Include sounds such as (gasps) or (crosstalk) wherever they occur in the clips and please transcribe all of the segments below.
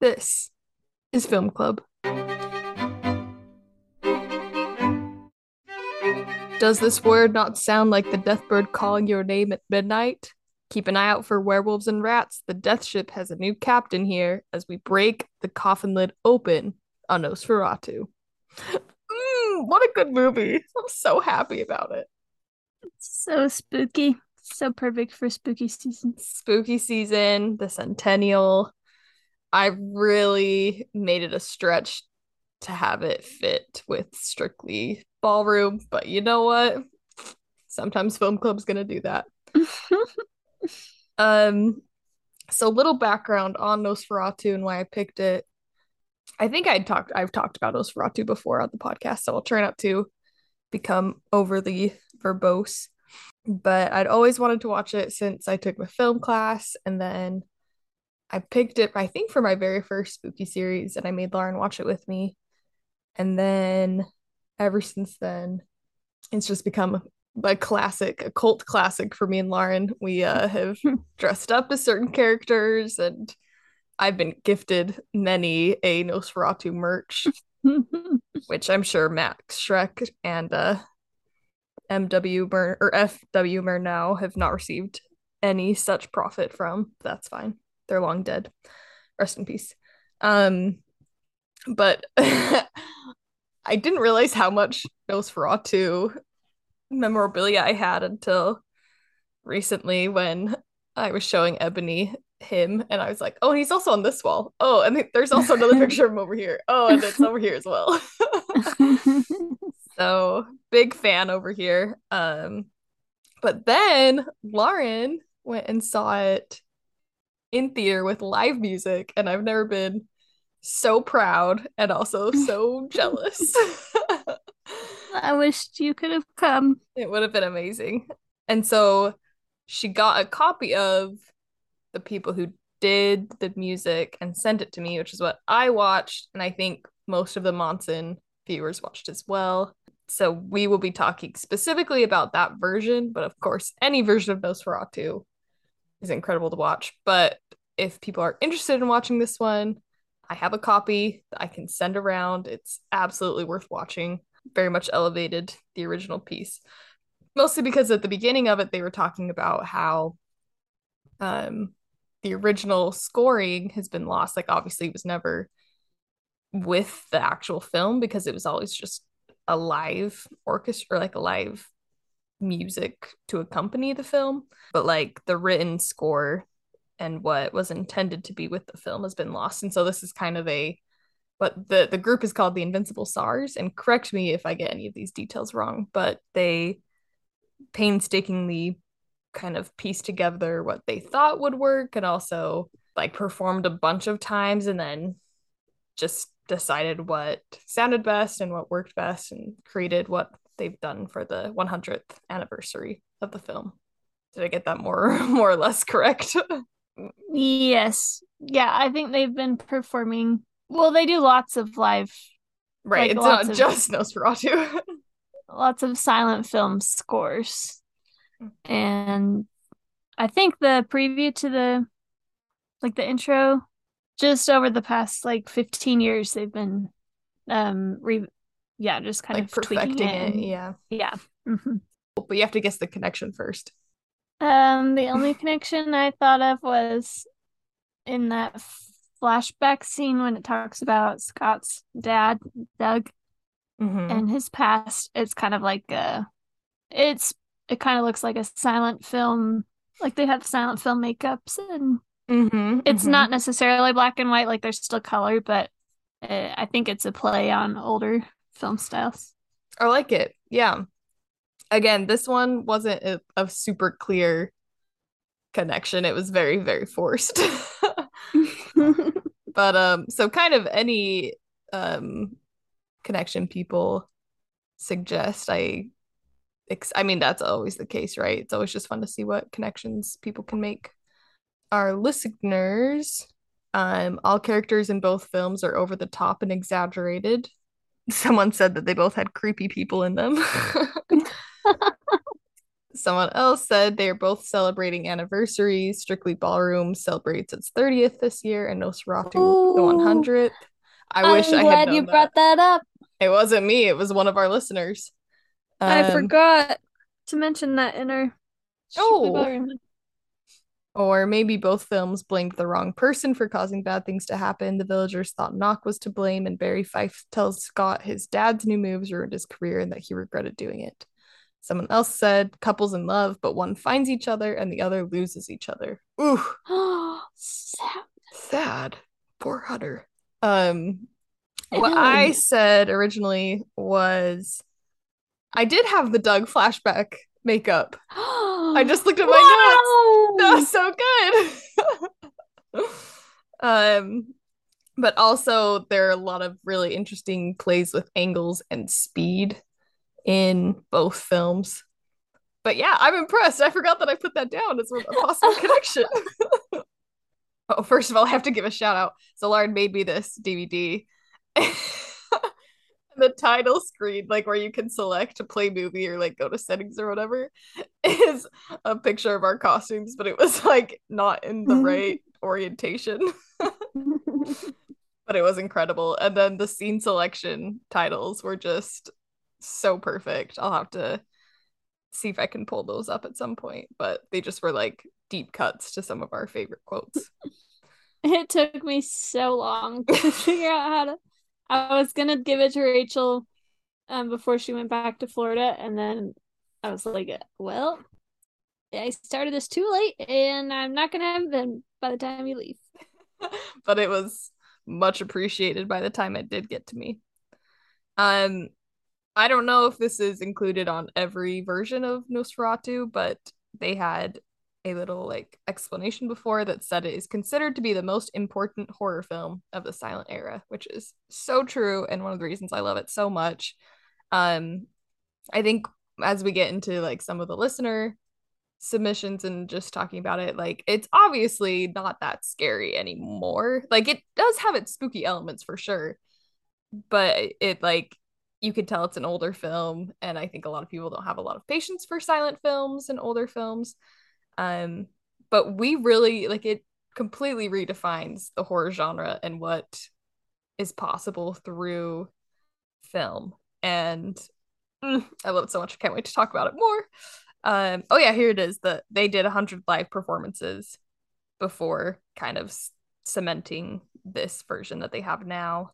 This is Film Club. Does this word not sound like the deathbird calling your name at midnight? Keep an eye out for werewolves and rats. The death ship has a new captain here as we break the coffin lid open on Nosferatu. Mm, what a good movie. I'm so happy about it. So spooky. So perfect for spooky season. Spooky season, the centennial. I really made it a stretch to have it fit with strictly ballroom, but you know what? Sometimes film club's gonna do that. (laughs) um so little background on Nosferatu and why I picked it. I think I'd talked I've talked about Nosferatu before on the podcast, so I'll try not to become overly verbose. But I'd always wanted to watch it since I took my film class and then I picked it, I think, for my very first spooky series, and I made Lauren watch it with me. And then ever since then, it's just become a classic, a cult classic for me and Lauren. We uh, (laughs) have dressed up as certain characters, and I've been gifted many a Nosferatu merch, (laughs) which I'm sure Max Schreck and uh, MW Mer- or FW Murnau have not received any such profit from. That's fine they're long dead. Rest in peace. Um, but (laughs) I didn't realize how much Nosferatu memorabilia I had until recently when I was showing Ebony him and I was like, oh, he's also on this wall. Oh, and there's also another (laughs) picture of him over here. Oh, and it's over here as well. (laughs) so big fan over here. Um, but then Lauren went and saw it in theater with live music, and I've never been so proud and also so (laughs) jealous. (laughs) I wished you could have come. It would have been amazing. And so she got a copy of the people who did the music and sent it to me, which is what I watched. And I think most of the Monson viewers watched as well. So we will be talking specifically about that version, but of course, any version of Nosferatu is incredible to watch. But if people are interested in watching this one, I have a copy that I can send around. It's absolutely worth watching. Very much elevated the original piece. Mostly because at the beginning of it, they were talking about how um, the original scoring has been lost. Like, obviously, it was never with the actual film because it was always just a live orchestra, or like a live music to accompany the film. But like the written score and what was intended to be with the film has been lost. And so this is kind of a but the the group is called the Invincible Czars and correct me if I get any of these details wrong, but they painstakingly kind of pieced together what they thought would work and also like performed a bunch of times and then just decided what sounded best and what worked best and created what they've done for the 100th anniversary of the film. Did I get that more (laughs) more or less correct? Yes. Yeah, I think they've been performing. Well, they do lots of live. Right. Like it's not of, just Nosferatu. (laughs) lots of silent film scores. And I think the preview to the like the intro just over the past like 15 years they've been um re yeah, just kind like of perfecting it. it. Yeah. Yeah. Mm-hmm. But you have to guess the connection first. Um, the only connection I thought of was in that flashback scene when it talks about Scott's dad, Doug, mm-hmm. and his past. It's kind of like a, it's it kind of looks like a silent film. Like they have silent film makeups, and mm-hmm, it's mm-hmm. not necessarily black and white. Like there's still color, but uh, I think it's a play on older film styles. I like it. Yeah again, this one wasn't a, a super clear connection. It was very, very forced. (laughs) but um, so kind of any um connection people suggest, I ex- I mean that's always the case, right? It's always just fun to see what connections people can make. Our listeners, um, all characters in both films are over the top and exaggerated. Someone said that they both had creepy people in them. (laughs) Someone else said they are both celebrating anniversaries. Strictly Ballroom celebrates its 30th this year, and Nosferatu Ooh, the 100th. I I'm wish I had glad you that. brought that up. It wasn't me. It was one of our listeners. Um, I forgot to mention that in our. Oh. Or maybe both films blamed the wrong person for causing bad things to happen. The villagers thought Knock was to blame, and Barry Fife tells Scott his dad's new moves ruined his career and that he regretted doing it. Someone else said couples in love, but one finds each other and the other loses each other. Ooh. (gasps) sad. Sad. Poor Hutter. Um what I said originally was I did have the Doug flashback makeup. (gasps) I just looked at my notes. (laughs) That was so good. (laughs) um but also there are a lot of really interesting plays with angles and speed in both films. But yeah, I'm impressed. I forgot that I put that down as a possible (laughs) connection. oh, first of all, I have to give a shout out. Zolard made me this DVD. The title screen, like where you can select to play movie or like go to settings or whatever, (laughs) is a picture of our costumes, but it was like not in the mm-hmm. right orientation. (laughs) but it was incredible. And then the scene selection titles were just so perfect. I'll have to see if I can pull those up at some point, but they just were like deep cuts to some of our favorite quotes. (laughs) it took me so long to figure out how to I was gonna give it to Rachel um before she went back to Florida and then I was like, well, I started this too late and I'm not gonna have them by the time you leave. (laughs) but it was much appreciated by the time it did get to me. Um I don't know if this is included on every version of Nosferatu, but they had a little like explanation before that said it is considered to be the most important horror film of the silent era, which is so true and one of the reasons I love it so much. Um I think as we get into like some of the listener submissions and just talking about it like it's obviously not that scary anymore. Like it does have its spooky elements for sure. But it like you could tell it's an older film and i think a lot of people don't have a lot of patience for silent films and older films um but we really like it completely redefines the horror genre and what is possible through film. And mm, i love it so much. I can't wait to talk about it more. Um oh yeah here it is. The they did 100 live performances before kind of cementing this version that they have now.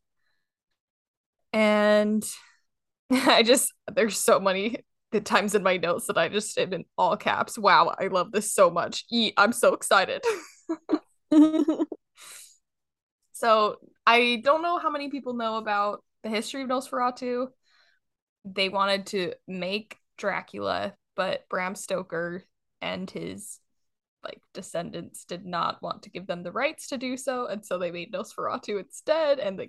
And (laughs) I just there's so many the times in my notes that I just am in all caps. Wow, I love this so much. Eat, I'm so excited. (laughs) so I don't know how many people know about the history of Nosferatu. They wanted to make Dracula, but Bram Stoker and his like descendants did not want to give them the rights to do so, and so they made Nosferatu instead. And the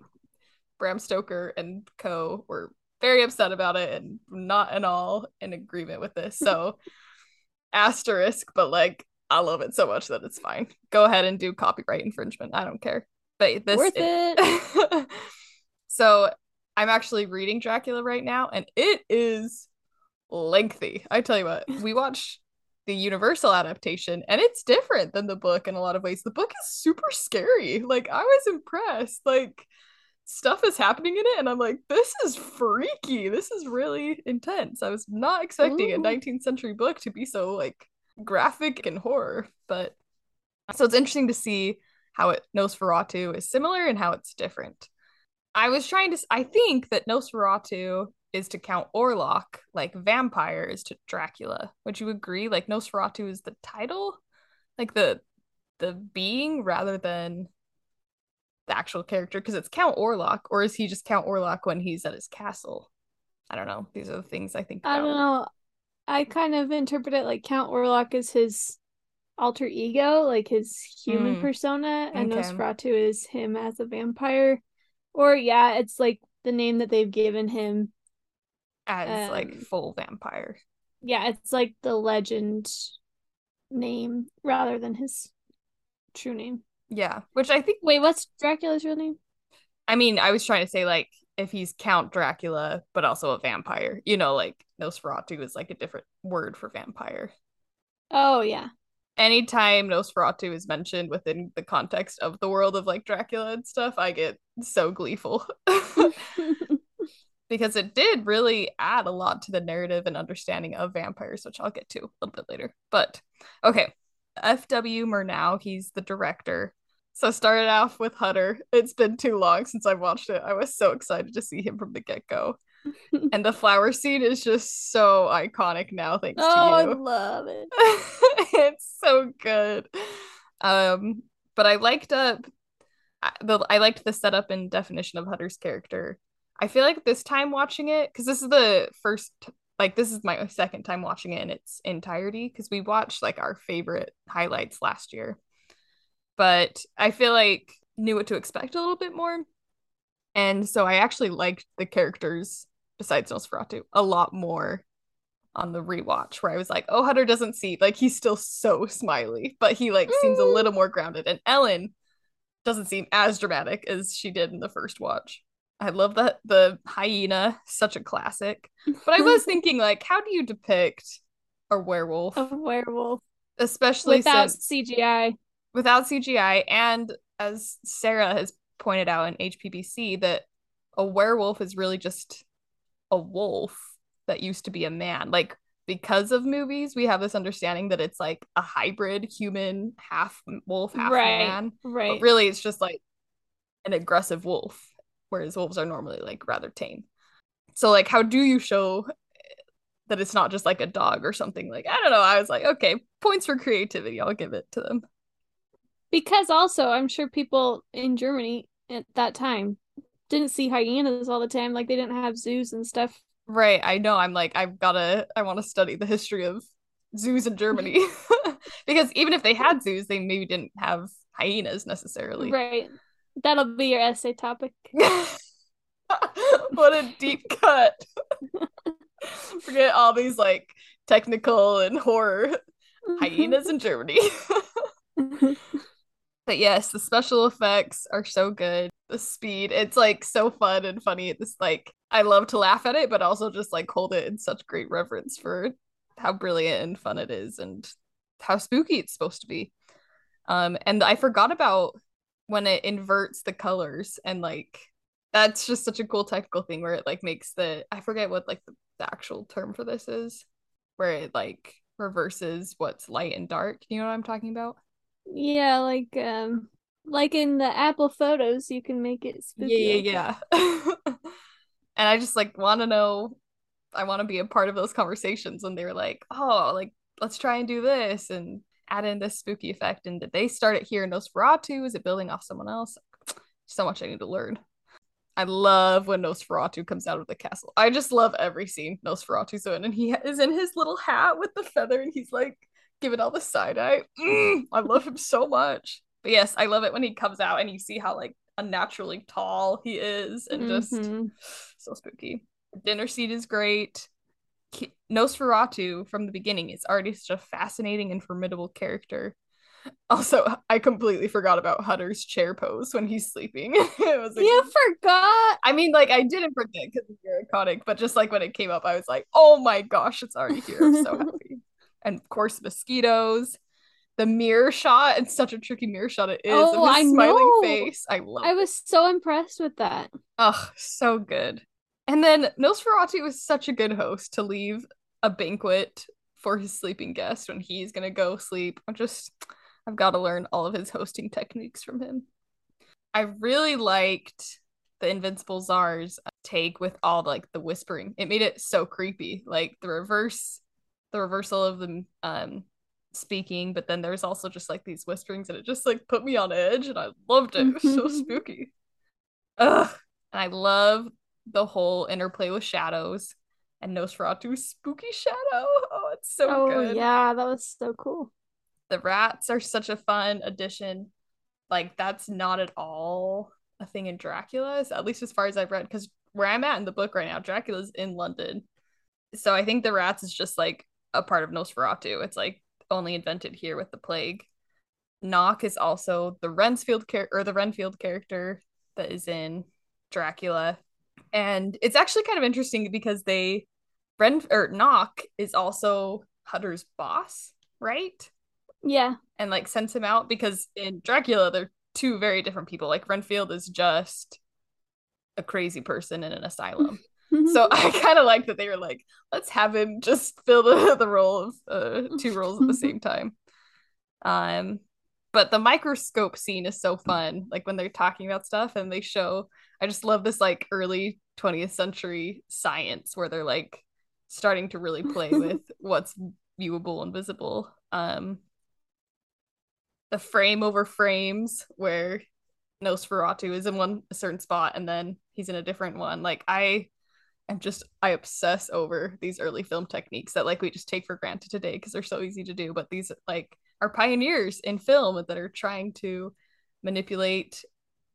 Bram Stoker and co were very upset about it and not at all in agreement with this. So (laughs) asterisk, but like I love it so much that it's fine. Go ahead and do copyright infringement. I don't care. But this worth it. (laughs) so I'm actually reading Dracula right now, and it is lengthy. I tell you what, we watch the Universal adaptation, and it's different than the book in a lot of ways. The book is super scary. Like I was impressed. Like stuff is happening in it and i'm like this is freaky. This is really intense. I was not expecting Ooh. a 19th century book to be so like graphic and horror but so it's interesting to see how it nosferatu is similar and how it's different. I was trying to i think that nosferatu is to count orlok like vampires to dracula. Would you agree? Like nosferatu is the title? Like the the being rather than the actual character because it's Count Orlok, or is he just Count Orlok when he's at his castle? I don't know. These are the things I think. About. I don't know. I kind of interpret it like Count Orlok is his alter ego, like his human mm. persona, and okay. Nosferatu is him as a vampire. Or yeah, it's like the name that they've given him as um, like full vampire. Yeah, it's like the legend name rather than his true name. Yeah, which I think. Wait, what's Dracula's real name? I mean, I was trying to say like if he's Count Dracula, but also a vampire. You know, like Nosferatu is like a different word for vampire. Oh yeah. Anytime Nosferatu is mentioned within the context of the world of like Dracula and stuff, I get so gleeful. (laughs) (laughs) because it did really add a lot to the narrative and understanding of vampires, which I'll get to a little bit later. But okay, F.W. Murnau, he's the director. So started off with Hutter. It's been too long since I've watched it. I was so excited to see him from the get go. (laughs) and the flower scene is just so iconic now, thanks oh, to you. Oh, I love it. (laughs) it's so good. Um, but I liked up uh, the I liked the setup and definition of Hutter's character. I feel like this time watching it, because this is the first like this is my second time watching it in its entirety because we watched like our favorite highlights last year. But I feel like knew what to expect a little bit more. And so I actually liked the characters besides Nosferatu a lot more on the rewatch where I was like, oh, Hutter doesn't see like he's still so smiley, but he like seems a mm. little more grounded. And Ellen doesn't seem as dramatic as she did in the first watch. I love that the hyena, such a classic. But I was (laughs) thinking, like, how do you depict a werewolf? A werewolf, especially without since, CGI. Without CGI, and as Sarah has pointed out in HPBC, that a werewolf is really just a wolf that used to be a man. Like because of movies, we have this understanding that it's like a hybrid human, half wolf, half right, man. Right. But really, it's just like an aggressive wolf whereas wolves are normally like rather tame. So like how do you show that it's not just like a dog or something like I don't know. I was like, okay, points for creativity. I'll give it to them. Because also, I'm sure people in Germany at that time didn't see hyenas all the time. Like they didn't have zoos and stuff. Right. I know. I'm like, I've gotta I want to study the history of zoos in Germany. (laughs) (laughs) because even if they had zoos, they maybe didn't have hyenas necessarily. Right. That'll be your essay topic. (laughs) what a deep cut. Forget all these like technical and horror hyenas in Germany. But yes, the special effects are so good. The speed, it's like so fun and funny. It's like I love to laugh at it, but also just like hold it in such great reverence for how brilliant and fun it is and how spooky it's supposed to be. Um, and I forgot about when it inverts the colors and like that's just such a cool technical thing where it like makes the I forget what like the, the actual term for this is where it like reverses what's light and dark. You know what I'm talking about? Yeah, like um like in the Apple photos you can make it spooky. Yeah, yeah, yeah. (laughs) and I just like want to know I want to be a part of those conversations when they were like, "Oh, like let's try and do this." And add in this spooky effect and did they start it here in Nosferatu? Is it building off someone else? (sniffs) So much I need to learn. I love when Nosferatu comes out of the castle. I just love every scene Nosferatu's in, and he is in his little hat with the feather, and he's like giving all the side eye. Mm, I love him so much. But yes, I love it when he comes out and you see how like unnaturally tall he is, and just mm-hmm. so spooky. Dinner seat is great. Nosferatu from the beginning is already such a fascinating and formidable character. (laughs) Also, I completely forgot about Hutter's chair pose when he's sleeping. (laughs) it was like, you forgot. I mean, like I didn't forget because it's your iconic, but just like when it came up, I was like, "Oh my gosh, it's already here!" I'm so happy. (laughs) And of course, mosquitoes. The mirror shot and such a tricky mirror shot it is. Oh, I smiling know. face. I love. I was so impressed with that. Oh, so good. And then Nosferatu was such a good host to leave a banquet for his sleeping guest when he's gonna go sleep. I'm just I've got to learn all of his hosting techniques from him. I really liked the Invincible Czar's take with all the, like the whispering. It made it so creepy. Like the reverse, the reversal of them um speaking, but then there's also just like these whisperings, and it just like put me on edge, and I loved it. It was so spooky. Ugh. And I love the whole interplay with shadows and Nosferatu's spooky shadow. Oh, it's so oh, good. Yeah, that was so cool. The rats are such a fun addition. Like that's not at all a thing in Dracula's, at least as far as I've read, because where I'm at in the book right now, Dracula's in London. So I think the rats is just like a part of Nosferatu. It's like only invented here with the plague. Knock is also the Rensfield character or the Renfield character that is in Dracula and it's actually kind of interesting because they Ren or Knock is also Hutter's boss, right? Yeah. And like sends him out because in Dracula they're two very different people. Like Renfield is just a crazy person in an asylum. So (laughs) I kind of like that they were like, let's have him just fill the, (laughs) the role of uh, two roles at the same time. Um, but the microscope scene is so fun. Like when they're talking about stuff and they show, I just love this like early 20th century science where they're like starting to really play (laughs) with what's viewable and visible. Um, the frame over frames where Nosferatu is in one a certain spot and then he's in a different one. Like I am just I obsess over these early film techniques that like we just take for granted today because they're so easy to do, but these like are pioneers in film that are trying to manipulate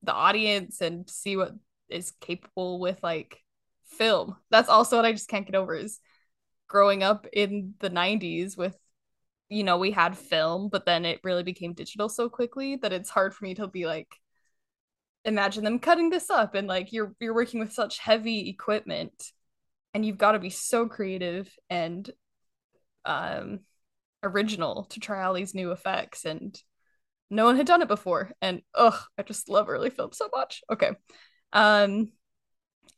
the audience and see what is capable with like film. That's also what I just can't get over is growing up in the 90s with you know, we had film, but then it really became digital so quickly that it's hard for me to be like imagine them cutting this up and like you're you're working with such heavy equipment and you've got to be so creative and um original to try all these new effects and no one had done it before and ugh i just love early film so much. Okay. Um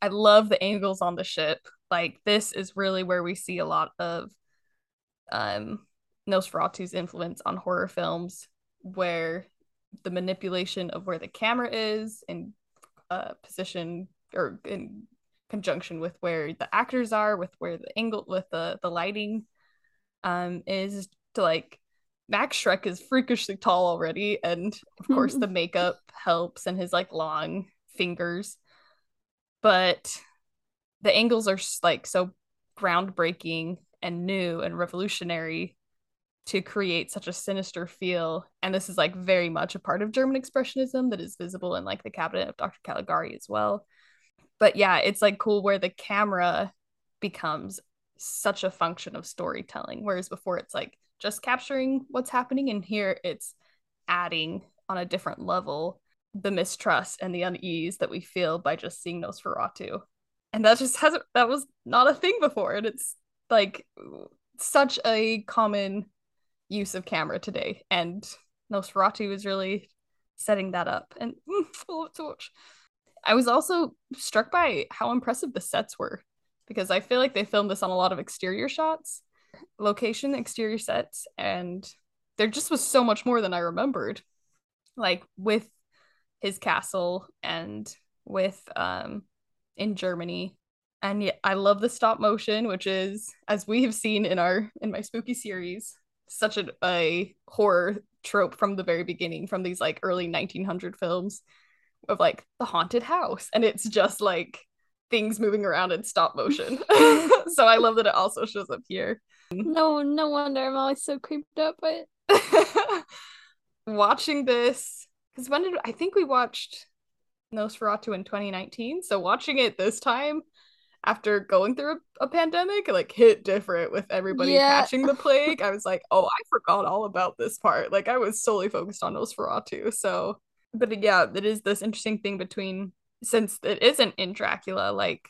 i love the angles on the ship. Like this is really where we see a lot of um nosferatu's influence on horror films where the manipulation of where the camera is in uh, position or in conjunction with where the actors are, with where the angle, with the the lighting, um, is to like Max Schreck is freakishly tall already, and of course the (laughs) makeup helps and his like long fingers, but the angles are like so groundbreaking and new and revolutionary to create such a sinister feel. And this is like very much a part of German expressionism that is visible in like the cabinet of Dr. Caligari as well. But yeah, it's like cool where the camera becomes such a function of storytelling, whereas before it's like just capturing what's happening, and here it's adding on a different level the mistrust and the unease that we feel by just seeing Nosferatu. And that just hasn't that was not a thing before. And it's like such a common use of camera today. And Nosferatu was really setting that up. And (laughs) mm. I was also struck by how impressive the sets were because I feel like they filmed this on a lot of exterior shots, location, exterior sets, and there just was so much more than I remembered. Like with his castle and with um in Germany. And yeah, I love the stop motion, which is as we have seen in our in my spooky series, such a, a horror trope from the very beginning from these like early 1900 films of like the haunted house and it's just like things moving around in stop motion. (laughs) (laughs) So i love that it also shows up here. No no wonder i'm always so creeped up by it (laughs) watching this because when did i think we watched nosferatu in 2019 so watching it this time after going through a, a pandemic like hit different with everybody yeah. catching the (laughs) plague. I was like oh i forgot all about this part. Like i was solely focused on nosferatu so but yeah it is this interesting thing between since it isn't in dracula like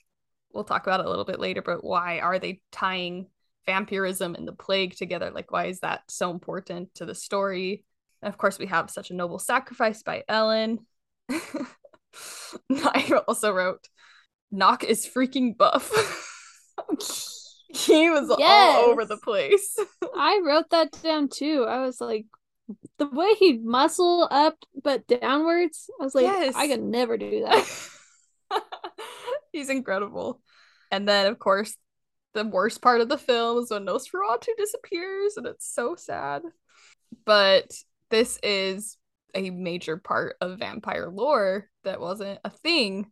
we'll talk about it a little bit later but why are they tying vampirism and the plague together? Like why is that so important to the story? And of course we have such a noble sacrifice by ellen. (laughs) I also wrote Knock is freaking buff. (laughs) he was yes. all over the place. (laughs) I wrote that down too. I was like, the way he muscle up but downwards, I was like, yes. I could never do that. (laughs) He's incredible. And then, of course, the worst part of the film is when Nosferatu disappears, and it's so sad. But this is a major part of vampire lore that wasn't a thing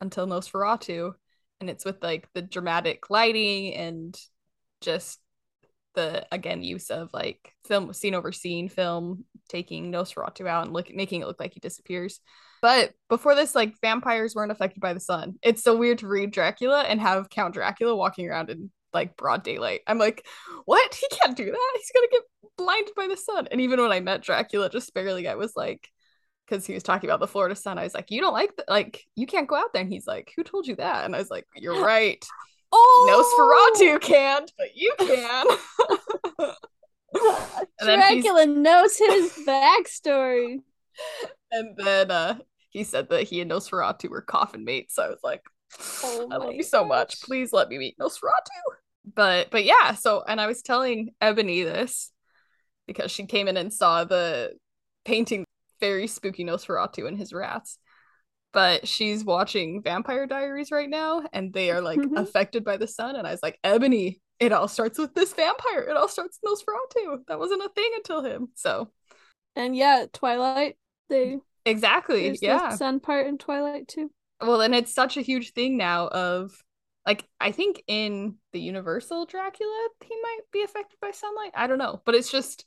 until Nosferatu, and it's with like the dramatic lighting and just the again use of like film scene over scene film taking Nosferatu out and look making it look like he disappears. But before this, like vampires weren't affected by the sun. It's so weird to read Dracula and have Count Dracula walking around in like broad daylight. I'm like, what? He can't do that. He's gonna get blinded by the sun. And even when I met Dracula just barely, I was like, because he was talking about the Florida sun. I was like, you don't like that? Like, you can't go out there. And he's like, who told you that? And I was like, you're (gasps) right. Oh, Nosferatu can't, but you can. (laughs) Dracula knows his backstory. (laughs) And then uh, he said that he and Nosferatu were coffin mates. So I was like, oh I love you so much. Please let me meet Nosferatu. But but yeah, so and I was telling Ebony this because she came in and saw the painting very spooky Nosferatu and his rats. But she's watching Vampire Diaries right now and they are like mm-hmm. affected by the sun. And I was like, Ebony, it all starts with this vampire. It all starts with Nosferatu. That wasn't a thing until him. So And yeah, Twilight, they Exactly. yeah. The sun part in Twilight too. Well, and it's such a huge thing now of like I think in the Universal Dracula he might be affected by sunlight. I don't know, but it's just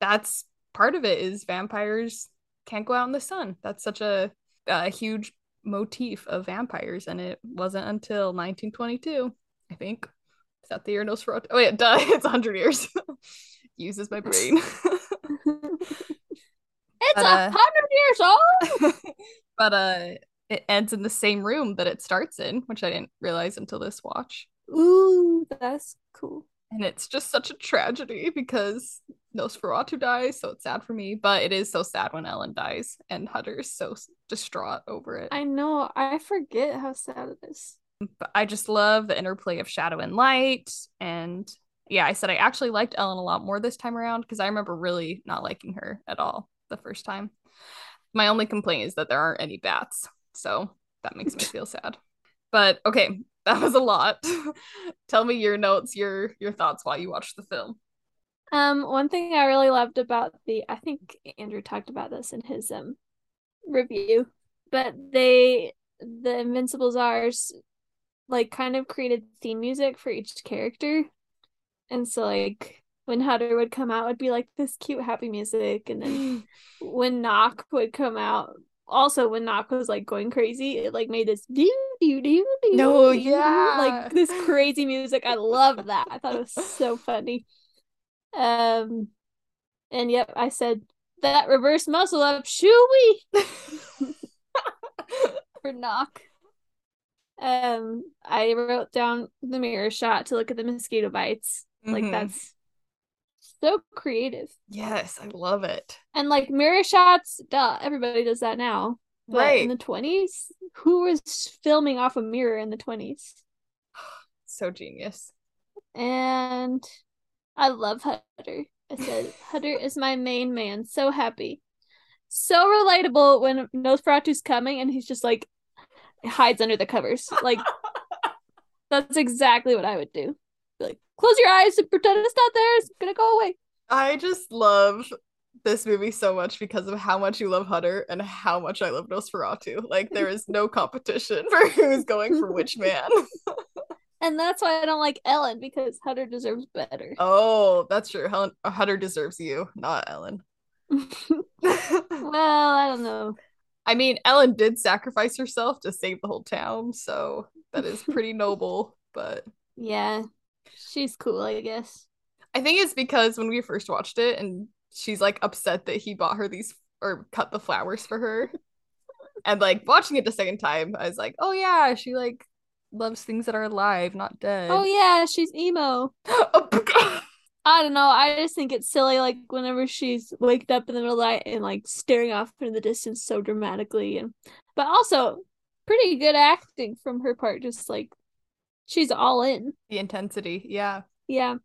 that's part of it is vampires can't go out in the sun. That's such a, a huge motif of vampires, and it wasn't until 1922, I think. Is that the year Nosferatu? Oh yeah, duh, (laughs) it's 100 years. (laughs) Uses my brain. (laughs) it's a uh, hundred years old. but uh, it ends in the same room that it starts in, which I didn't realize until this watch. Ooh, that's cool. And it's just such a tragedy because Nosferatu dies, so it's sad for me. But it is so sad when Ellen dies, and Hutter's so distraught over it. I know. I forget how sad it is. But I just love the interplay of shadow and light. And yeah, I said I actually liked Ellen a lot more this time around because I remember really not liking her at all the first time. My only complaint is that there aren't any bats. So that makes me (laughs) feel sad. But okay, that was a lot. (laughs) Tell me your notes, your your thoughts while you watch the film. Um, one thing I really loved about the I think Andrew talked about this in his um review, but they the Invincible Czars like kind of created theme music for each character. And so like when Hutter would come out it would be like this cute happy music and then (gasps) when Knock would come out also when Knock was like going crazy it like made this do do do do no yeah. like this (laughs) crazy music. I love that. I thought it was so funny. Um and yep I said that reverse muscle up shooey (laughs) for Knock. Um I wrote down the mirror shot to look at the mosquito bites. Mm-hmm. like that's so creative. Yes, I love it. And like mirror shots, duh, everybody does that now. But right. in the 20s, who was filming off a mirror in the 20s? (gasps) so genius. And I love Hutter. I said, (laughs) Hutter is my main man. So happy. So relatable when Nosferatu's coming and he's just like hides under the covers. Like (laughs) that's exactly what I would do. Like, close your eyes and pretend it's not there. It's gonna go away. I just love this movie so much because of how much you love Hutter and how much I love Nosferatu. Like there is no competition for who's going for which (laughs) man. and that's why I don't like Ellen because Hutter deserves better. Oh, that's true. Helen uh, Hutter deserves you, not Ellen. (laughs) well, I don't know. I mean, Ellen did sacrifice herself to save the whole town, so that is pretty (laughs) noble, but yeah, she's cool, I guess. I think it's because when we first watched it and she's like upset that he bought her these or cut the flowers for her. (laughs) and like watching it the second time, I was like, oh yeah, she like loves things that are alive, not dead. Oh yeah, she's emo. (laughs) Oh, I don't know. I just think it's silly, like whenever she's waked up in the middle of the night and like staring off into the distance so dramatically, and but also pretty good acting from her part. Just like she's all in. The intensity, yeah. Yeah.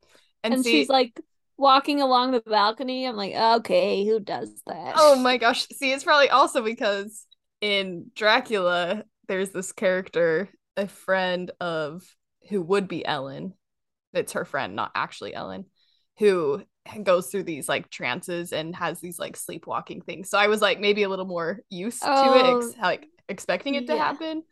And, and see, she's like walking along the balcony. I'm like, okay, who does that? Oh my gosh. See, it's probably also because in Dracula, there's this character, a friend of who would be Ellen. It's her friend, not actually Ellen, who goes through these like trances and has these like sleepwalking things. So I was like maybe a little more used oh, to it, oh, ex- like expecting it to yeah. happen.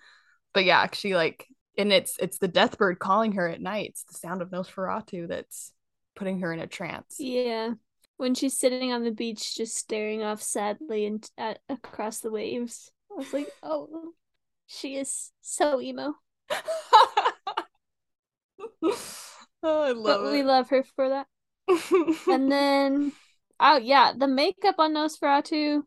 But yeah, she like and it's it's the death bird calling her at night. It's the sound of Nosferatu that's putting her in a trance. Yeah. When she's sitting on the beach just staring off sadly and at across the waves. I was like, (laughs) "Oh, she is so emo." (laughs) oh, I love but it. We love her for that. (laughs) and then oh yeah, the makeup on Nosferatu,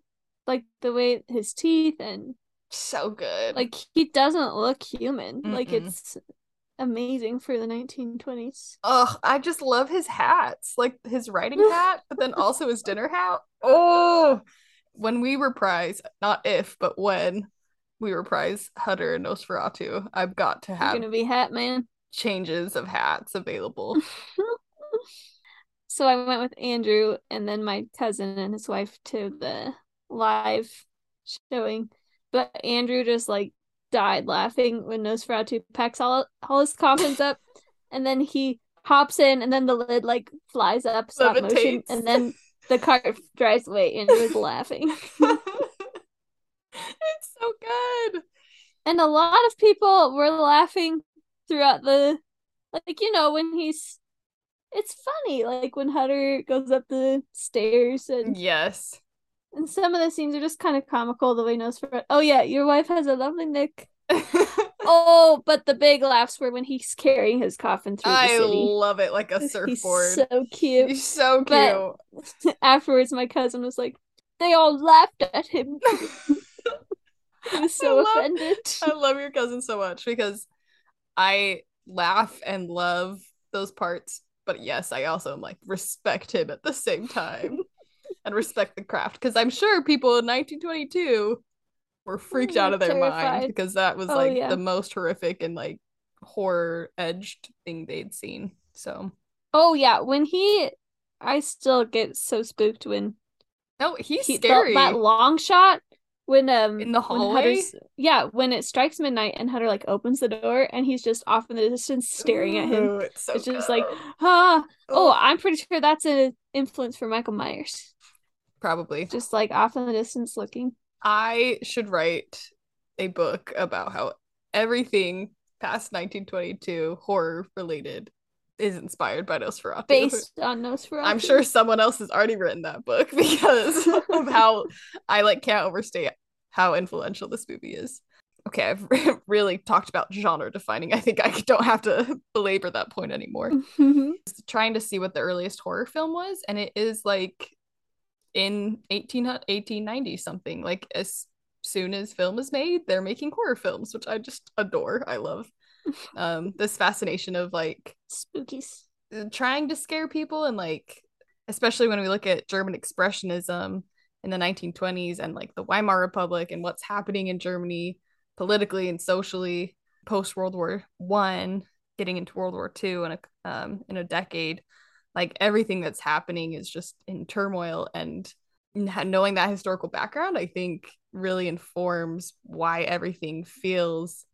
like the way his teeth and so good. Like he doesn't look human. Mm-mm. Like it's amazing for the 1920s. Oh, I just love his hats, like his riding (laughs) hat, but then also his dinner hat. Oh, when we reprise, not if, but when we reprise Hutter and Nosferatu, I've got to have You're gonna be hat man changes of hats available. (laughs) so I went with Andrew and then my cousin and his wife to the live showing. But Andrew just like died laughing when Nosferatu packs all, all his coffins up and then he hops in and then the lid like flies up stop Levitates. motion and then the cart drives away and was laughing. (laughs) it's so good. And a lot of people were laughing throughout the like you know when he's it's funny like when Hutter goes up the stairs and yes and some of the scenes are just kind of comical the way Nosferatu. Oh yeah, your wife has a lovely neck. (laughs) oh, but the big laughs were when he's carrying his coffin through I the city. I love it like a surfboard. He's so cute. He's so cute. But (laughs) afterwards, my cousin was like, "They all laughed at him." (laughs) he was so I love, offended. I love your cousin so much because I laugh and love those parts, but yes, I also am like respect him at the same time and respect the craft because I'm sure people in 1922 were freaked out of their terrified. mind because that was oh, like yeah. the most horrific and like horror edged thing they'd seen. So, oh yeah, when he, I still get so spooked when. Oh, he's he, scary. The, that long shot when um in the hallway. yeah, when it strikes midnight and Hutter like opens the door and he's just off in the distance staring Ooh, at him. It's, so it's just like ah. Oh. oh, I'm pretty sure that's an influence for Michael Myers. Probably. Just like off in the distance looking. I should write a book about how everything past 1922 horror related is inspired by Nosferatu. Based on Nosferatu. I'm sure someone else has already written that book (laughs) because of how I like can't overstate how influential this movie is. Okay, I've (laughs) really talked about genre defining. I think I (laughs) don't have to belabor that point anymore. Mm-hmm. Trying to see what the earliest horror film was, and it is like in 18, 1890 something. Like as soon as film is made, they're making horror films, which I just adore. I love (laughs) um this fascination of like spookies uh, trying to scare people and like especially when we look at German expressionism in the 1920s and like the Weimar Republic and what's happening in Germany politically and socially post World War One, getting into World War Two in a um, in a decade like everything that's happening is just in turmoil and knowing that historical background i think really informs why everything feels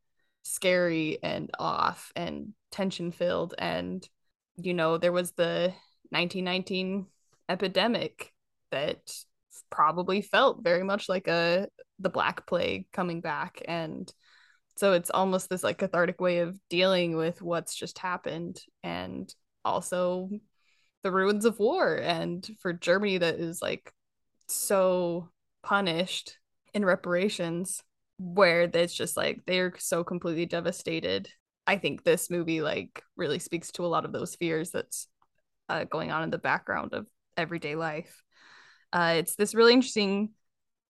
scary and off and tension filled and you know there was the 1919 epidemic that probably felt very much like a the black plague coming back. And so it's almost this like cathartic way of dealing with what's just happened. And also the ruins of war and for Germany that is like so punished in reparations where it's just like they're so completely devastated. I think this movie like really speaks to a lot of those fears that's uh, going on in the background of everyday life. Uh, it's this really interesting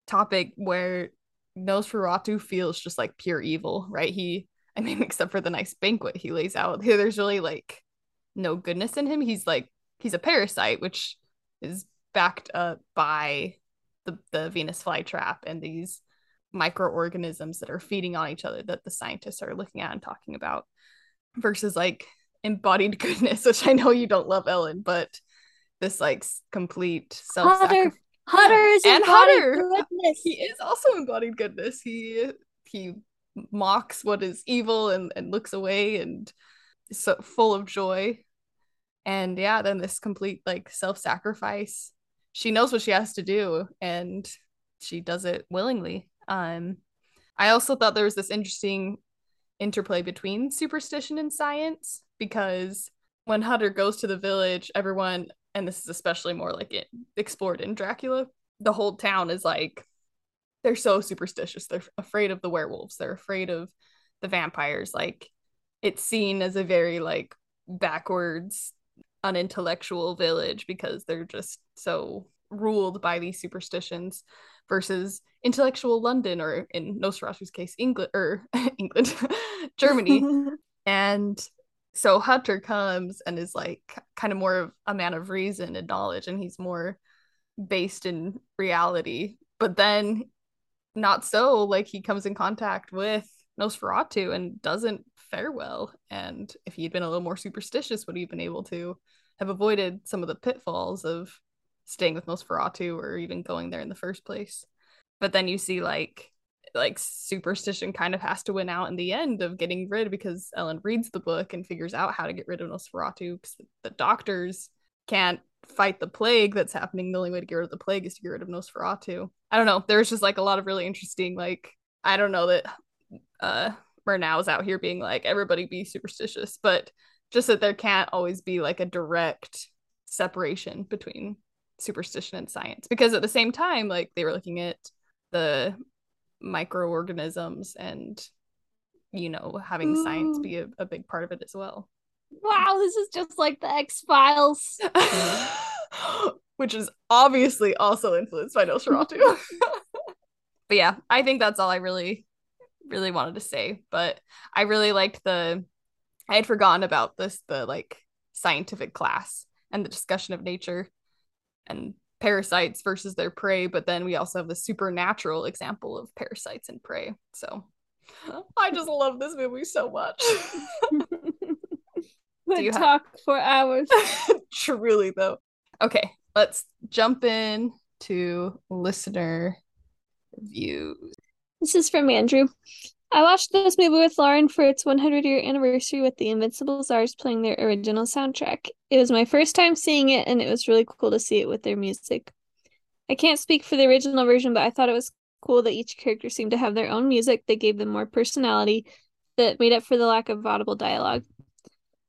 topic where Nosferatu feels just like pure evil, right? He, I mean, (laughs) except for the nice banquet he lays out, (laughs) there's really like no goodness in him. He's like he's a parasite, which is backed up by the, the Venus flytrap and these microorganisms that are feeding on each other that the scientists are looking at and talking about versus like embodied (laughs) goodness, which I know you don't love Ellen, but this like complete self Hutter, Hutter is and Hutter. Goodness. He is also embodied goodness. He he mocks what is evil and, and looks away and is so full of joy and yeah then this complete like self-sacrifice. She knows what she has to do and she does it willingly. Um i also thought there was this interesting interplay between superstition and science because when hutter goes to the village everyone and this is especially more like it explored in dracula the whole town is like they're so superstitious. They're afraid of the werewolves. They're afraid of the vampires. Like it's seen as a very like backwards unintellectual village because they're just so ruled by these superstitions versus intellectual London or in Nosferatu's case (laughs) England or England (laughs) Germany (laughs) And so Hutter comes and is like kind of more of a man of reason and knowledge, and he's more based in reality. But then, not so. Like he comes in contact with Nosferatu and doesn't fare well. And if he had been a little more superstitious, would he have been able to have avoided some of the pitfalls of staying with Nosferatu or even going there in the first place? But then you see like like superstition kind of has to win out in the end of getting rid because Ellen reads the book and figures out how to get rid of Nosferatu because the doctors can't fight the plague that's happening. The only way to get rid of the plague is to get rid of Nosferatu. I don't know. There's just like a lot of really interesting, like, I don't know that uh Murnau is out here being like, everybody be superstitious, but just that there can't always be like a direct separation between superstition and science. Because at the same time, like they were looking at the microorganisms and you know having Ooh. science be a, a big part of it as well wow this is just like the x-files (laughs) which is obviously also influenced by nosferatu (laughs) but yeah i think that's all i really really wanted to say but i really liked the i had forgotten about this the like scientific class and the discussion of nature and parasites versus their prey, but then we also have the supernatural example of parasites and prey. So I just (laughs) love this movie so much. (laughs) We talk have... for hours. (laughs) Truly though. Okay, let's jump in to listener views. This is from Andrew. I watched this movie with Lauren for its 100 year anniversary with the Invincible Czars playing their original soundtrack. It was my first time seeing it, and it was really cool to see it with their music. I can't speak for the original version, but I thought it was cool that each character seemed to have their own music that gave them more personality that made up for the lack of audible dialogue.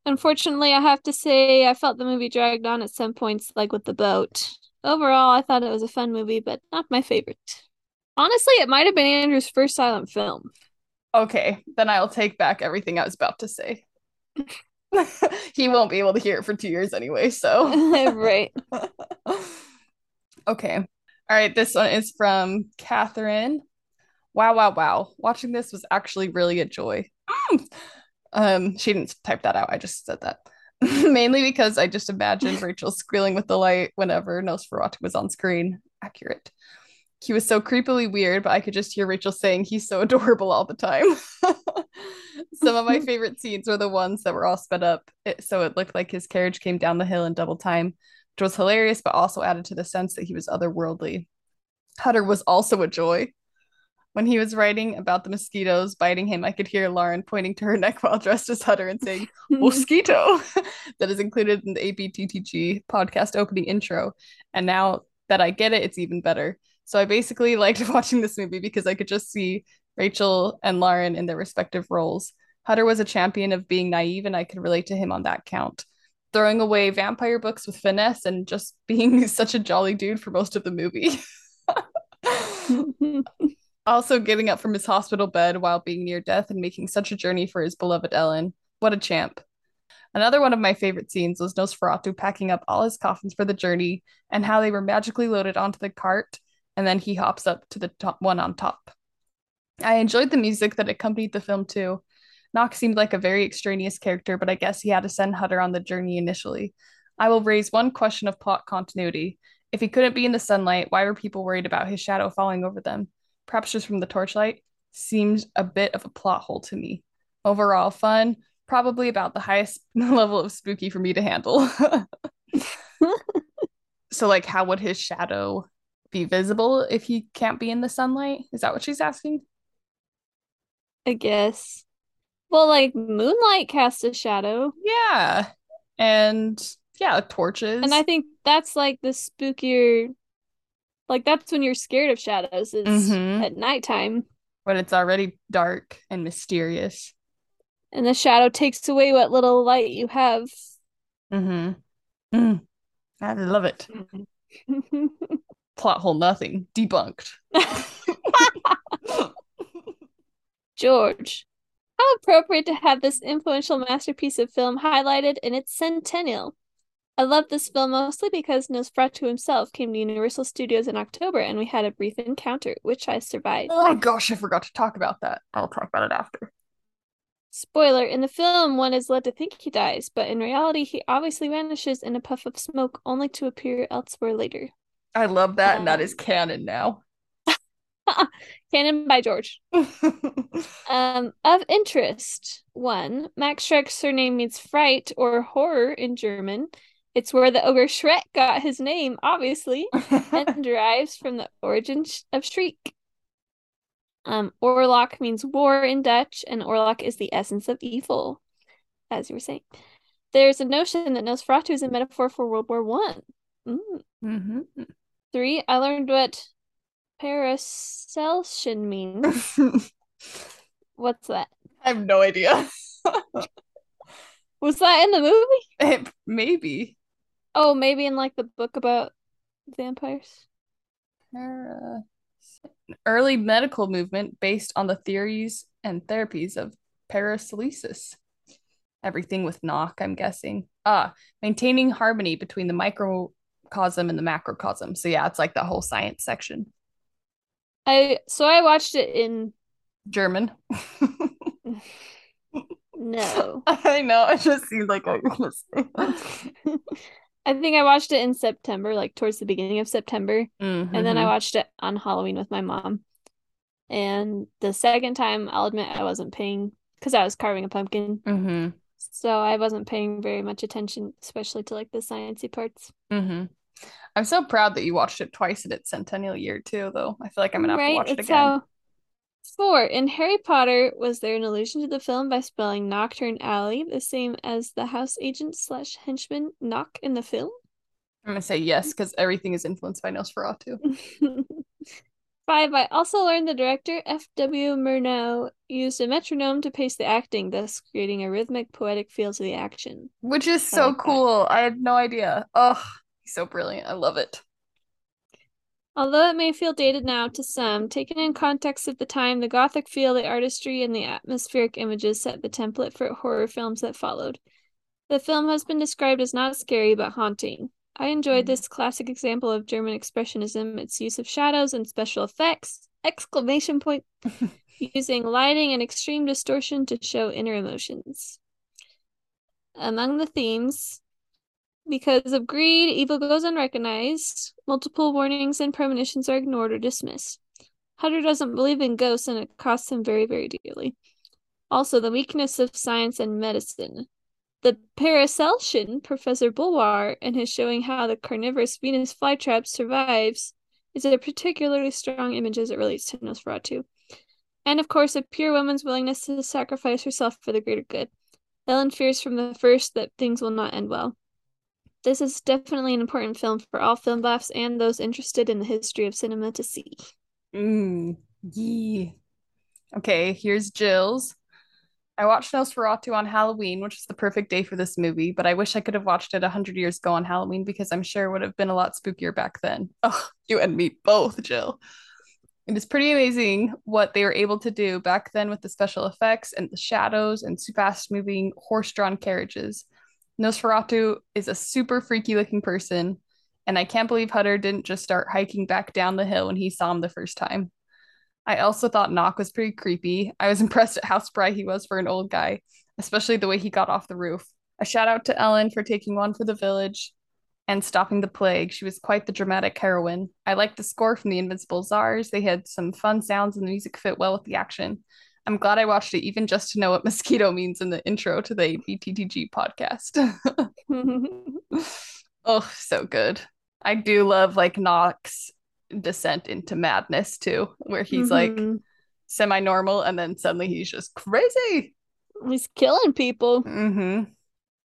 Unfortunately, I have to say I felt the movie dragged on at some points, like with the boat. Overall, I thought it was a fun movie, but not my favorite. Honestly, it might have been Andrew's first silent film. Okay, then I'll take back everything I was about to say. (laughs) he won't be able to hear it for two years anyway, so. (laughs) right. (laughs) okay. All right, this one is from Catherine. Wow, wow, wow. Watching this was actually really a joy. um, she didn't type that out. I just said that. Mainly because I just imagined Rachel squealing with the light whenever Nosferatu was on screen. Accurate he was so creepily weird, but I could just hear Rachel saying he's so (laughs) adorable all the time. (laughs) Some of my (laughs) favorite scenes were the ones that were all sped up, it, so it looked like his carriage came down the hill in double time, which was hilarious, but also added to the sense that he was otherworldly. Hutter was also a joy. When he was writing about the mosquitoes biting him, I could hear Lauren pointing to her neck while dressed as Hutter and saying, Mosquito! that is included in the ABTTG podcast opening intro. And now that I get it, it's even better. So I basically (laughs) liked watching this movie because I could just see Rachel and Lauren in their respective roles. Hutter was a champion of being naive, and I could relate to him on that count. Throwing away vampire books with finesse and just (laughs) being such a jolly dude for most of the movie. (laughs) also, getting up from his hospital bed while being near death and making such a journey for his beloved Ellen. What a champ. Another one of my favorite scenes was Nosferatu packing up all his coffins for the journey and how they were magically loaded onto the cart and then he hops up to the top one on top. I enjoyed the music that accompanied the film too. Knox seemed like a very extraneous character, but I guess he had to send Hutter on the journey initially. I will raise one question of plot continuity. If he couldn't be in the sunlight, why were people worried about his shadow falling over them? Perhaps just from the torchlight? Seems a bit of a plot hole to me. Overall, fun, probably about the highest (laughs) level of spooky for me to handle. (laughs) (laughs) so, like, how would his shadow be visible if he can't be in the sunlight? Is that what she's asking? I guess. Well, like moonlight casts a shadow. Yeah. And yeah, torches. And I think that's like the spookier like that's when you're scared of shadows is mm-hmm. at nighttime. When it's already dark and mysterious. And the shadow takes away what little light you have. Mm-hmm. Mm. I love it. (laughs) (laughs) plot hole nothing. Debunked. (laughs) George how appropriate to have this influential masterpiece of film highlighted in its centennial. I love this film mostly because nosferatu himself came to universal studios in october and we had a brief encounter which i survived. Oh gosh i forgot to talk about that. I'll talk about it after. Spoiler, in the film, one is led to think he dies, but in reality, he obviously vanishes in a puff of smoke only to appear elsewhere later. I love that, um, and that is um, canon now. (laughs) canon by George. (laughs) um, of interest, one, Max Schreck's surname means fright or horror in German. It's where the ogre Shrek got his name, obviously, and (laughs) derives from the origin of shriek. Um, Oorlog means war in Dutch, and Oorlog is the essence of evil, as you were saying. There's a notion that Nosferatu is a metaphor for World War One. Mm. Mm-hmm. Three, I learned what Paracelsian means. (laughs) What's that? I have no idea. (laughs) Was that in the movie? It, maybe. Oh, maybe in like the book about vampires. Para early medical movement based on the theories and therapies of Paracelsus. Everything with Knock, I'm guessing. Ah, maintaining harmony between the microcosm and the macrocosm. So yeah, it's like the whole science section. I so I watched it in German. (laughs) no. I know. It just seemed like I was (laughs) I think I watched it in September, like towards the beginning of September. Mm-hmm. And then I mm-hmm. watched it on Halloween with my mom. And the second time, I'll admit I wasn't paying because I was carving a pumpkin. Mm-hmm. So I wasn't paying very much attention, especially to like the sciencey parts. Mm-hmm. I'm so proud that you watched it twice in its centennial year too, though. I feel like I'm gonna have right? to watch it it's again. How... Four in Harry Potter, was there an allusion to the film by spelling Knockturn Alley the same as the house agent slash henchman Knock in the film? I'm gonna say yes because everything is influenced by Nosferatu. (laughs) Five. I also learned the director F.W. Murnau used a metronome to pace the acting, thus creating a rhythmic, poetic feel to the action. Which is so like cool. That. I had no idea. Oh, he's so brilliant. I love it. Although it may feel dated now to some, taken in context at the time, the gothic feel, the artistry, and the atmospheric images set the template for horror films that followed. The film has been described as not scary but haunting. I enjoyed mm. this classic example of German expressionism, its use of shadows and special effects, exclamation point, (laughs) using lighting and extreme distortion to show inner emotions. Among the themes, because of greed, evil goes unrecognized. Multiple warnings and premonitions are ignored or dismissed. Hutter doesn't believe in ghosts and it costs him very, very dearly. Also, the weakness of science and medicine. The Paracelsian, Professor Bulwer, and his showing how the carnivorous Venus flytrap survives is a particularly strong image as it relates to Nosferatu. And of course, a pure woman's willingness to sacrifice herself for the greater good. Ellen fears from the first that things will not end well. This is definitely an important film for all film buffs and those interested in the history of cinema to see. Mm, yeah. Okay, here's Jill's. I watched Nosferatu on Halloween, which is the perfect day for this movie, but I wish I could have watched it 100 years ago on Halloween because I'm sure it would have been a lot spookier back then. (laughs) Oh, you and me both, Jill. It is pretty amazing what they were able to do back then with the special effects and the shadows and fast moving horse drawn carriages. Nosferatu is a super freaky looking person, and I can't believe Hutter didn't just start hiking back down the hill when he saw him the first time. I also thought Knock was pretty creepy. I was (laughs) impressed at how spry he was for an old guy, especially the way he got off the roof. A shout out to Ellen for taking one for the village and stopping the plague. She was quite the dramatic heroine. I liked the score from the Invincible Czars. They had some fun sounds and the music fit well with the action. I'm glad I watched it even just to know what (laughs) mosquito means in the intro to the BTTG podcast. (laughs) oh, so good. I do love like Knock's descent into madness too, where he's mm-hmm. like semi normal and then suddenly he's just crazy. He's killing people. Mm-hmm.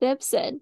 Deb said,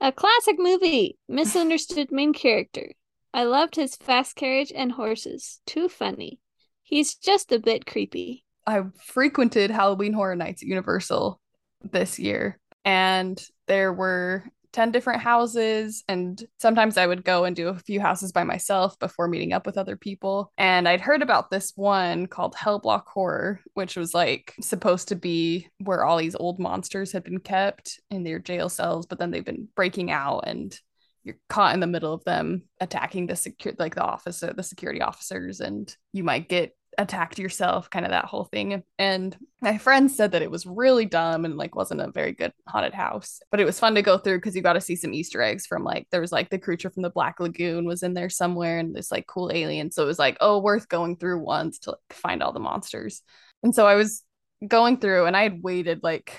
a classic movie, misunderstood main character. I loved his fast carriage and horses. Too funny. He's just a bit creepy. I frequented Halloween Horror Nights at Universal this year, and there were 10 different houses. And sometimes I would go and do a few houses by myself before meeting up with other people. And I'd heard about this one called Hellblock Horror, which was like supposed to be where all these old monsters had been kept in their jail cells, but then they've been breaking out and you're caught in the middle of them attacking the secure like the officer the security officers and you might get attacked yourself, kind of that whole thing. And my friend said that it was really dumb and like wasn't a very good haunted house, but it was fun to go through because you got to see some Easter eggs from like there was like the creature from the Black Lagoon was in there somewhere and this like cool alien. So it was like, oh, worth going through once to like, find all the monsters. And so I was going through and I had waited like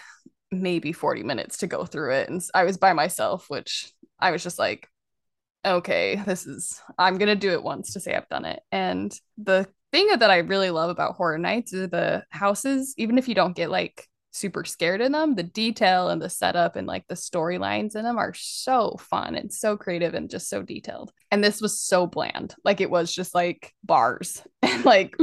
maybe 40 minutes to go through it. And I was by myself, which I was just like, okay, this is, I'm going to do it once to say I've done it. And the thing that I really love about Horror Nights is the houses, even if you don't get like super scared in them, the detail and the setup and like the storylines in them are so fun and so creative and just so detailed. And this was so bland. Like it was just like bars (laughs) and like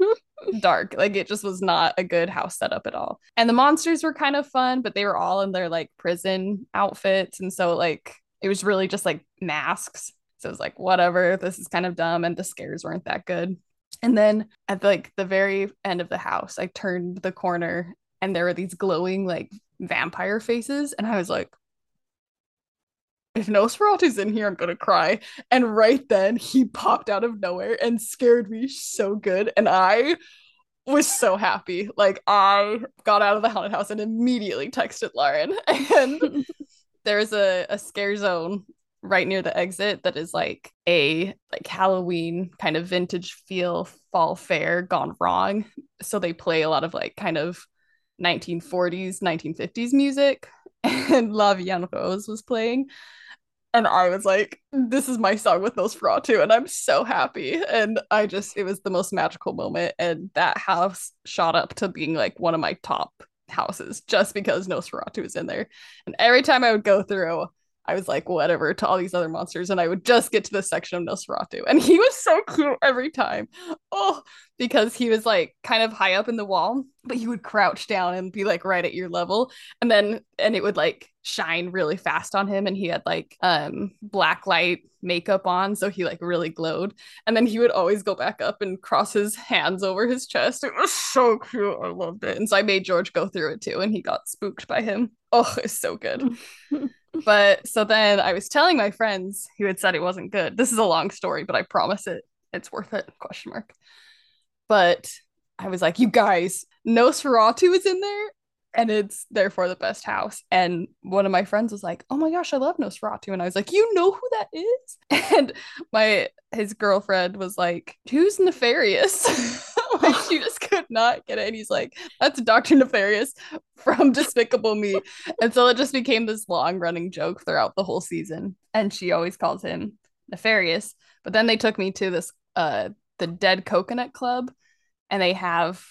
(laughs) dark. Like it just was not a good house setup at all. And the monsters were kind of fun, but they were all in their like prison outfits. And so like it was really just like masks. So it was like, whatever, this is kind of dumb. And the scares weren't that good. And then at like the very end of the house, I turned the corner and there were these glowing like vampire faces. And I was like, if Nosferatu's in here, I'm gonna cry. And right then he popped out of nowhere and scared me so good. And I was so happy. Like I got out of the haunted house and immediately texted Lauren. (laughs) And (laughs) there's a, a scare zone right near the exit that is like a like Halloween kind of vintage feel fall fair gone wrong. So they play a lot of like kind of 1940s, 1950s music. (laughs) And La Rose was playing. And I was like, this is my song with Nosferatu. And I'm so happy. And I just, it was the most magical moment. And that house shot up to being like one of my top houses just because Nosferatu was in there. And every time I would go through, I was like, whatever, to all these other monsters. And I would just get to the section of Nosferatu. And he was so (laughs) cute every time. Oh, because he was like kind of high up in the wall, but he would crouch down and be like right at your level. And then, and it would like shine really fast on him. And he had like um black light makeup on. So he like really glowed. And then he would always go back up and cross his hands over his chest. It was so cute. I loved it. And so I made George go through it too. And he got spooked by him. Oh, it's so good. (laughs) but so then I was telling my friends who had said it wasn't good. This is a long story, but I promise it it's worth it. Question mark. But I was like, you guys, Nosferatu is in there and it's therefore the best house. And one of my friends was like, "Oh my gosh, I love Nosferatu," and I was like, "You know who that is?" (laughs) And my his girlfriend was like, "Who's Nefarious?" (laughs) (laughs) like she just could not get it. And he's like, "That's Doctor Nefarious from Despicable Me," and so it just became this long running joke throughout the whole season. And she always calls him Nefarious. But then they took me to this uh the Dead Coconut Club, and they have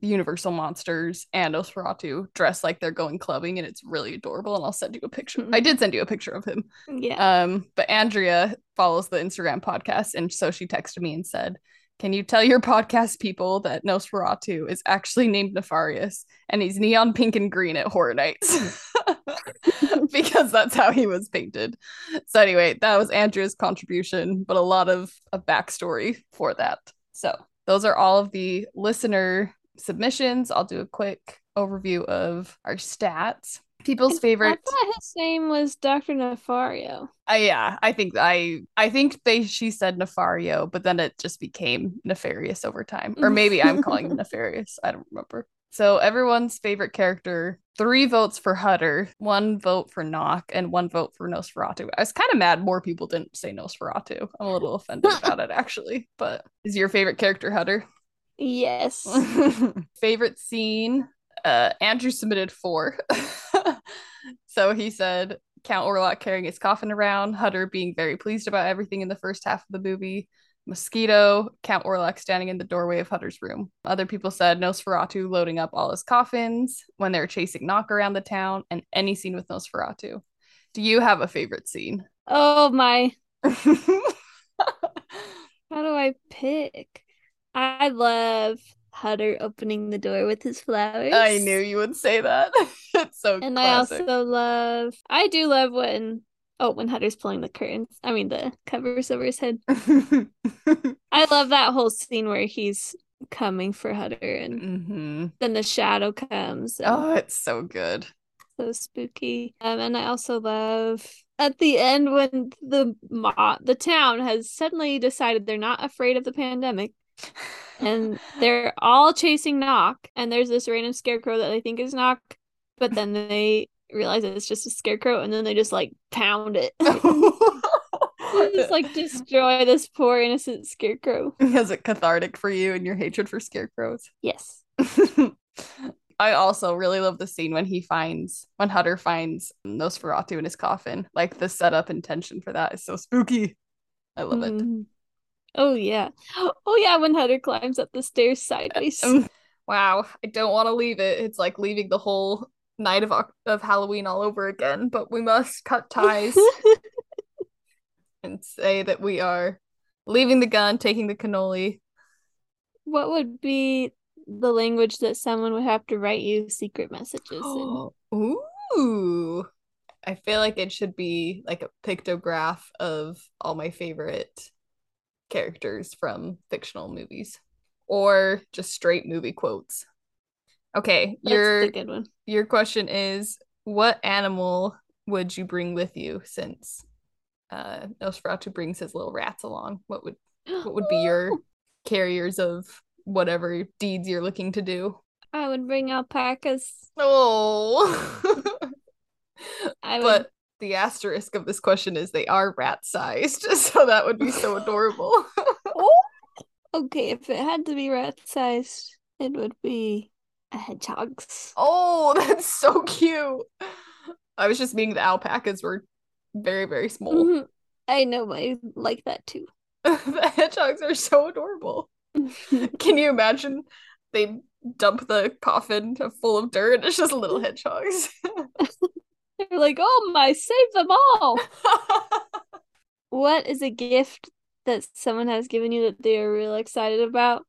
Universal monsters and Nosferatu dressed like they're going clubbing, and it's really adorable. And I'll send you a picture. Mm-hmm. I did send you a picture of him. Yeah. Um, but Andrea follows the Instagram podcast, and so she texted me and said, "Can you tell your podcast people that Nosferatu is actually named Nefarious, and he's neon pink and green at Horror Nights?" (laughs) because that's how he was painted. So anyway, that was Andrew's contribution, but a lot of a backstory for that. So those are all of the listener submissions. I'll do a quick overview of our stats. People's favorite. I thought his name was Dr. Nefario. Uh, yeah, I think I I think they she said Nefario, but then it just became nefarious over time. Or maybe I'm calling him (laughs) nefarious. I don't remember. So everyone's favorite character, three votes for Hutter, one vote for Knock, and one vote for Nosferatu. I was kind of mad more people didn't say Nosferatu. I'm a little offended (laughs) about it actually. But is your favorite character Hutter? Yes. (laughs) Favorite scene. Uh, Andrew submitted four. (laughs) so he said Count Orlok carrying his coffin around, Hutter being very pleased about everything in the first half of the movie, Mosquito, Count Orlok standing in the doorway of Hutter's room. Other people said Nosferatu loading up all his coffins when they're chasing Knock around the town, and any scene with Nosferatu. Do you have a favorite scene? Oh my. (laughs) How do I pick? I love Hutter opening the door with his flowers. I knew you would say that. (laughs) it's so And classic. I also love I do love when oh when Hutter's pulling the curtains. I mean the covers over his head. (laughs) I love that whole scene where he's coming for Hutter and mm-hmm. then the shadow comes. Oh, it's so good. So spooky. Um and I also love at the end when the mo- the town has suddenly decided they're not afraid of the pandemic and they're all chasing Knock, and there's this random scarecrow that they think is Knock, but then they realize it's just a scarecrow, and then they just like pound it. (laughs) (laughs) just like destroy this poor innocent scarecrow. Is it cathartic for you and your hatred for scarecrows? Yes. (laughs) I also really love the scene when he finds when Hutter finds Nosferatu in his coffin. Like the setup and tension for that is so spooky. I love mm. it. Oh yeah. Oh yeah, when Hutter climbs up the stairs sideways. Um, wow, I don't want to leave it. It's like leaving the whole night of of Halloween all over again, but we must cut ties (laughs) and say that we are leaving the gun, taking the cannoli. What would be the language that someone would have to write you secret messages in? (gasps) Ooh. I feel like it should be like a pictograph of all my favorite characters from fictional movies or just straight movie quotes. Okay, That's your good one. Your question is what animal would you bring with you since uh Nosferatu brings his little rats along? What would what would be your (gasps) carriers of whatever deeds you're looking to do? I would bring alpacas. Oh. (laughs) I would... But the asterisk of this question is they are rat sized, (laughs) so that would be so adorable. (laughs) oh, okay. If it had to be rat sized, it would be a hedgehog's. Oh, (laughs) that's so cute. I was just meaning the alpacas were very, very small. Mm-hmm. I know, I like that too. the hedgehogs are so adorable. Can you imagine? They dump the coffin full of dirt. It's just little hedgehogs. They're like, oh my, save them all. (laughs) what is a gift that someone has given you that they are real excited about?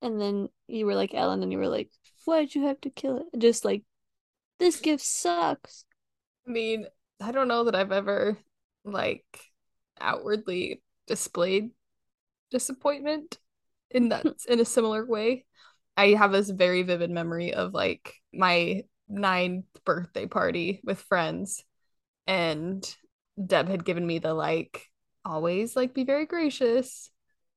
And then you were like Ellen, and you were like, why'd you have to kill it? Just like, this gift sucks. I mean, I don't know that I've ever like outwardly displayed disappointment in that hmm. in a similar way. I have this very vivid memory of like my ninth birthday party with friends and Deb had given me the like always like be very gracious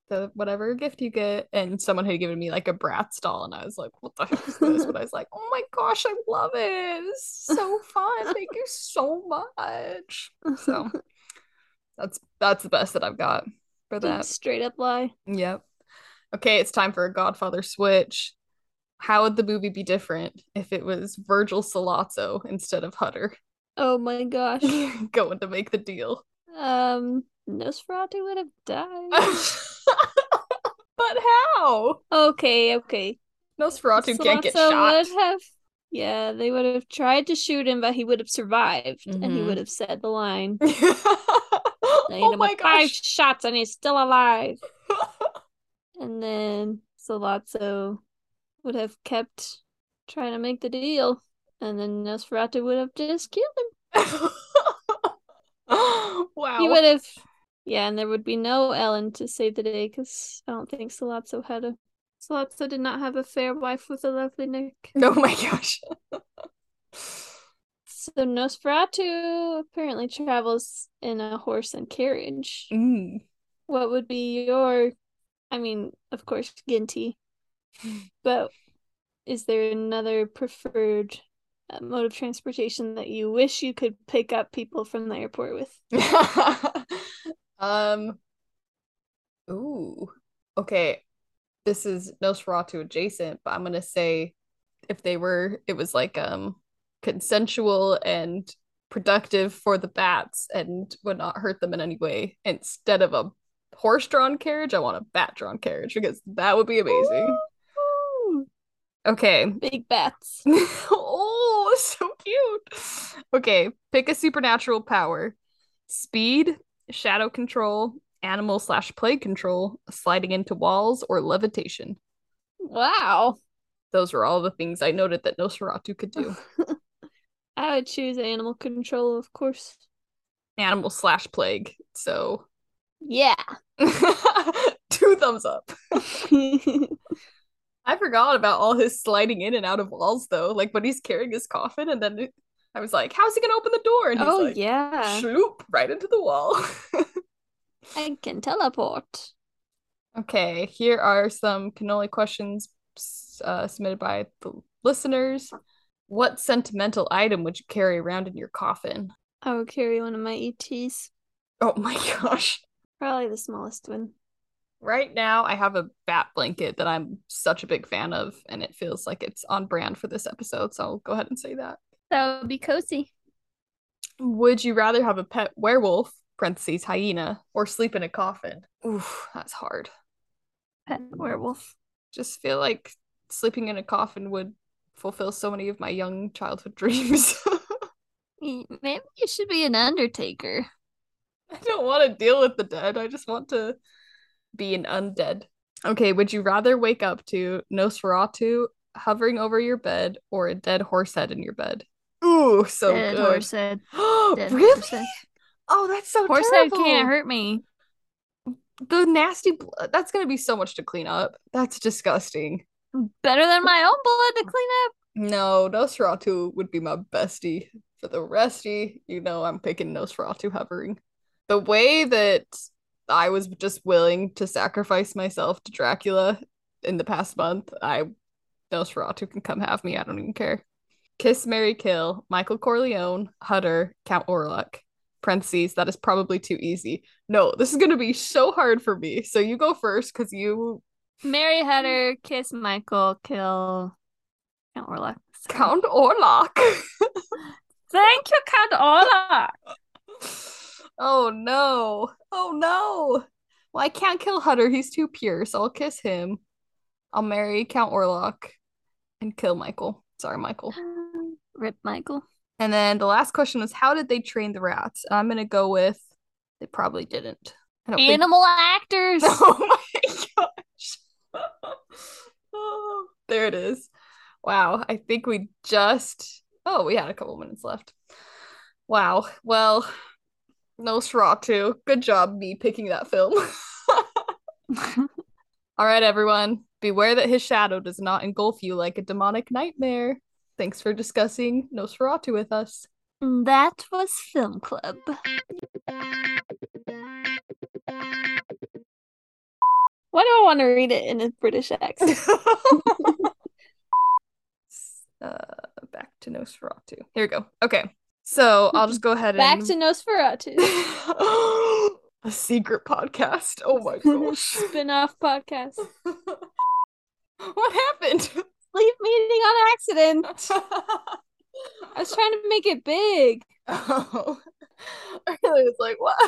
the whatever gift you get. And someone had given me like a Bratz doll and I was like what the heck is this? But I was like oh my gosh I love it. It's so fun. Thank you so much. So that's that's the best that I've got for that. Straight up lie. Yep. Okay it's time for a Godfather switch how would the movie be different if it was Virgil Sollozzo instead of Hutter? (laughs) Oh my gosh. (laughs) Going to make the deal. Um, Nosferatu would have died. (laughs) but how? Okay, okay. Nosferatu Sollozzo can't get shot. Would have, yeah, they would have tried to shoot him, but he would have survived, mm-hmm. and he mm-hmm. would have said the line. oh my gosh. Five shots, and he's still alive. and then Sollozzo would have kept trying to make the deal, and then Nosferatu would have just killed him. (laughs) wow. He would have, yeah, and there would be no Ellen to save the day because I don't think Sollozzo had a. Sollozzo did not have a fair wife with a lovely Nick. (laughs) Oh my gosh. so Nosferatu apparently travels in a horse and carriage. Mm. What would be your, I mean, of course, Ginty. But is there another preferred uh, mode of transportation that you wish you could pick up people from the airport with? (laughs) um. Ooh. Okay. This is Nosferatu adjacent, but I'm gonna say if they were, it was like um consensual and productive for the bats and would not hurt them in any way. Instead of a horse-drawn carriage, I want a bat-drawn carriage because that would be amazing. Ooh. Okay. (laughs) Big bats. oh, so cute. Okay, pick a supernatural power. Speed, shadow control, animal slash plague control, sliding into walls, or levitation. Wow. Those were all the things I noted that Nosferatu could do. (laughs) I would choose animal control, of course. Animal slash plague. So. Yeah. (laughs) Two thumbs up. I forgot about all his sliding in and out of walls though. Like when he's carrying his coffin, and then I was like, "How's he gonna open the door?" And he's oh like, yeah, shoop right into the wall. (laughs) I can teleport. Okay, here are some cannoli questions uh, submitted by the listeners. What sentimental item would you carry around in your coffin? I would carry one of my ETs. Oh my (laughs) gosh. Probably the smallest one. Right now, I have a bat blanket that I'm such a big fan of, and it feels like it's on brand for this episode. So I'll go ahead and say that. That would be cozy. Would you rather have a pet werewolf, parentheses, hyena, or sleep in a coffin? Oof, that's hard. Pet werewolf. Just feel like sleeping in a coffin would fulfill so many of my young childhood (laughs) dreams. Maybe you should be an undertaker. I don't want to deal with the dead. I just want to be an undead. Okay, would you rather wake up to Nosferatu hovering over your bed or a dead horse head in your bed? Ooh, so dead good. Horse head. (gasps) dead really? Horse head. Oh, that's so horse terrible. head can't hurt me. The nasty blood. That's gonna be so much to clean up. That's disgusting. Better than my own blood to clean up. No, Nosferatu would be my bestie. For the resty, you know, I'm picking Nosferatu hovering. The way that I was just willing to sacrifice myself to Dracula in the past month, I Nosferatu can come have me. I don't even care. Kiss Mary Kill, Michael Corleone, Hutter, Count Orlok. Parentheses, that is probably too easy. No, this is gonna be so hard for me. So you go first because you Mary Hutter, kiss Michael, kill Count Orlok. Count Orlok. (laughs) Thank you, Count Orlok. (laughs) Oh no. Oh no. Well, I can't kill Hutter. He's too pure, so I'll kiss him. I'll marry Count Orlok and kill Michael. Sorry, Michael. (sighs) Rip Michael. And then the last question was how did they train the rats? I'm gonna go with they probably didn't. Animal think... actors. (laughs) Oh my gosh. oh, (laughs) there it is. Wow. I think we just oh, we had a couple minutes left. Wow. Well, Nosferatu. Good job, me picking that film. (laughs) All right, everyone. Beware that his shadow does not engulf you like a demonic nightmare. Thanks for discussing Nosferatu with us. That was Film Club. Why do I want to read it in a British accent? (laughs) uh, back to Nosferatu. Here we go. Okay. So I'll just go (laughs) ahead Back and back to Nosferatu. (laughs) a secret podcast. Oh my gosh. (laughs) Spin-off podcast. what happened? Sleep meeting on accident. I was trying to make it big. Oh. I really was like, what?